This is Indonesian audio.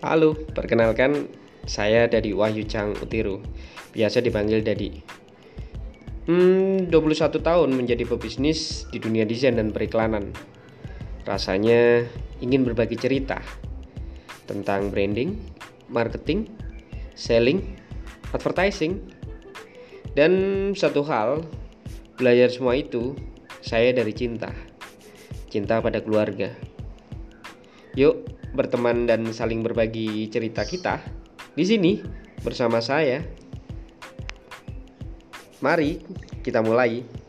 Halo, perkenalkan saya Dadi Wahyu Chang Utiru, biasa dipanggil Dadi. Hmm, 21 tahun menjadi pebisnis di dunia desain dan periklanan. Rasanya ingin berbagi cerita tentang branding, marketing, selling, advertising, dan satu hal, belajar semua itu saya dari cinta. Cinta pada keluarga. Yuk, berteman dan saling berbagi cerita kita di sini bersama saya. Mari kita mulai.